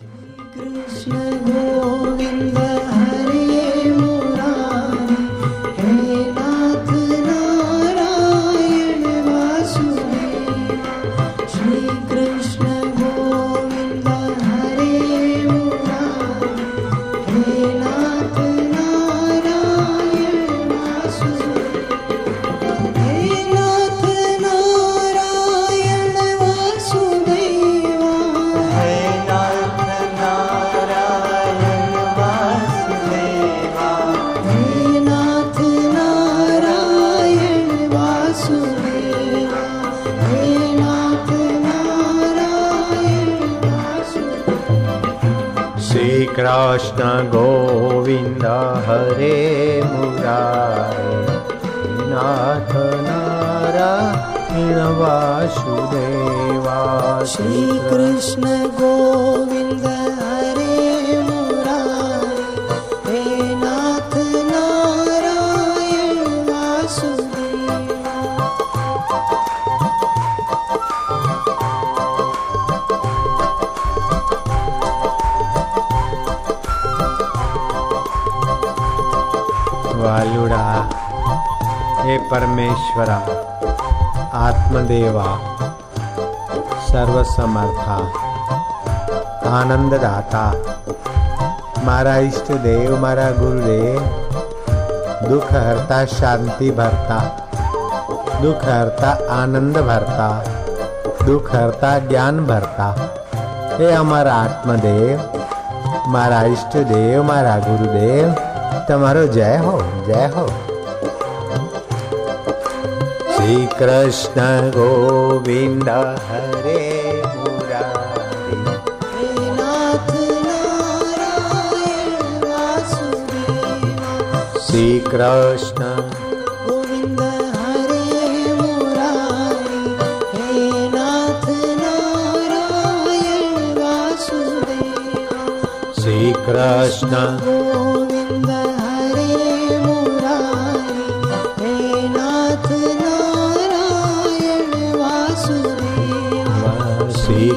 कृष्ण कृष्ण गोविंद हरे मुरारे। नाथ नारायण वासुदेवा। श्रीकृष्ण गोविन्द जुड़ा हे परमेश्वरा, आत्मदेवा, सर्वसमर्था, आनंददाता मारा इष्ट देव, मारा गुरुदेव दुख हरता शांति भरता दुख हरता आनंद भरता दुख हरता ज्ञान भरता हे अमर आत्मदेव मारा इष्ट देव, मारा गुरुदेव तुम्हारो जय हो जय हो श्री कृष्ण गोविंद हरे श्री कृष्ण गोविंद हरे हे नाथ नारायण वासुदेव श्री कृष्ण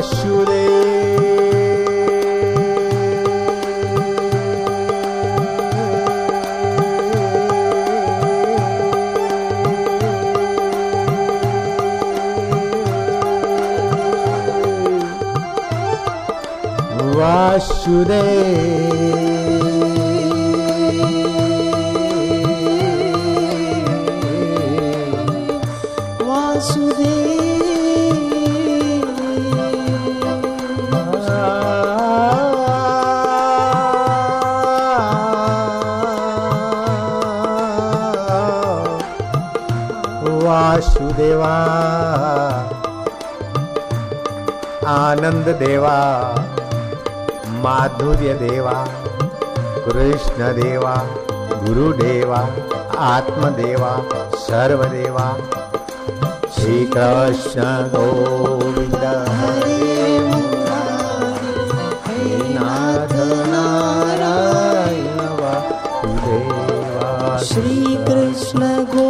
Vasudev Vasudev देवा। आनंद देवा। माधुर्य देवा। कृष्ण देवा। गुरुदेवा आत्मदेवा सर्वदेवा श्री कृष्ण हरे नाथ नारायण। श्रीकृष्ण गो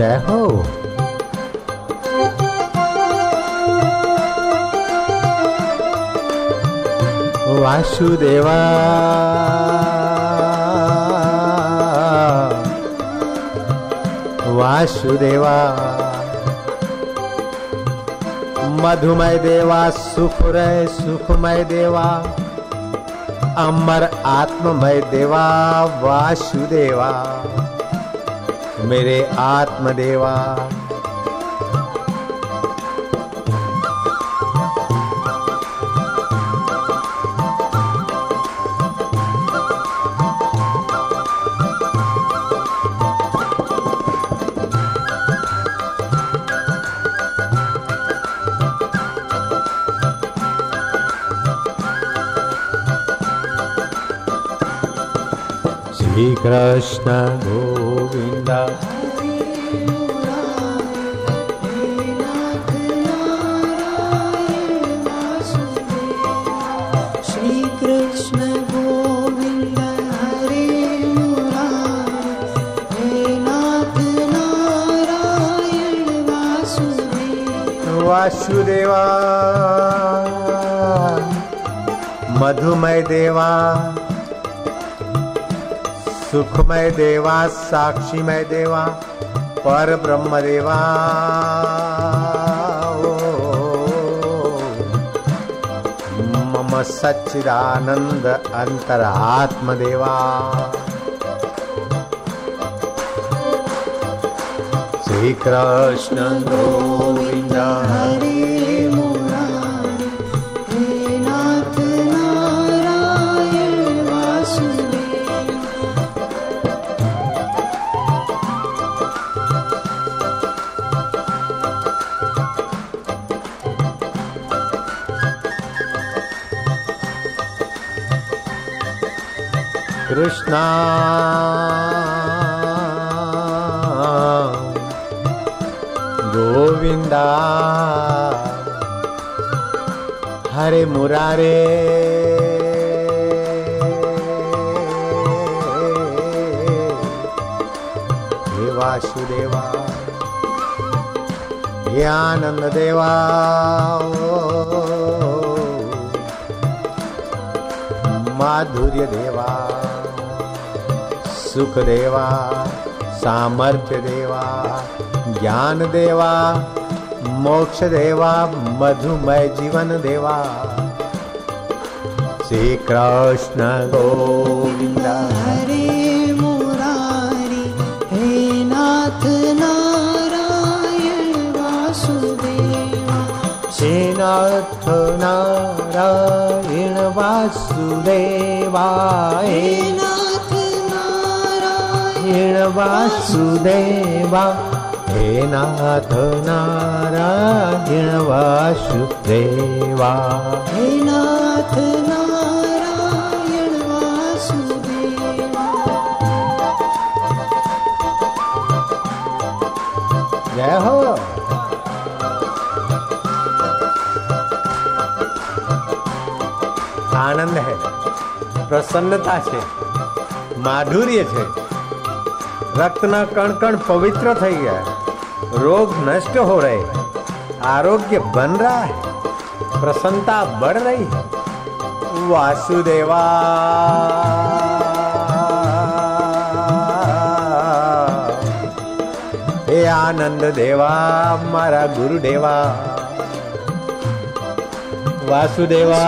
जय हो। वासुदेवा। वासुदेवा। मधुमय देवा सुखमय सुखमय देवा। अमर आत्ममय देवा वासुदेवा। मेरे आत्मदेवा। कृष्ण नाथ नारायण वासुदेव। वासुदेवा। मधुमय देवा। सुखमय देवा, साक्षीमय देवा पर ब्रह्म देवा मम सच्चिदानंद अंतरात्म देवा श्री कृष्ण गोविंद हरे कृष्णा गोविंदा हरे मुरारे हे वासुदेवा हे आनंद देवा माधुर्य देवा सुख देवा सामर्थ्य देवा ज्ञान देवा मोक्ष देवा मधुमय जीवन देवा श्री कृष्ण गोविंद। हरे मुरारी हे नाथ नारायण वासुदेवा। श्रीनाथ नारायण वासुदेवा हे नाथ नारायण नारायण वासुदेवा हे नाथ नारायण वासुदेवा हे नाथ नारायण वासुदेवा जय हो આનંદ હે પ્રસન્નતા છે માધુર્ય છે રક્તના કણ કણ પવિત્ર થઈ ગયા रोग नष्ट हो रहे आरोग्य बन रहा है प्रसन्नता बढ़ रही है वासुदेवा हे आनंद देवा मारा गुरुदेवा वासुदेवा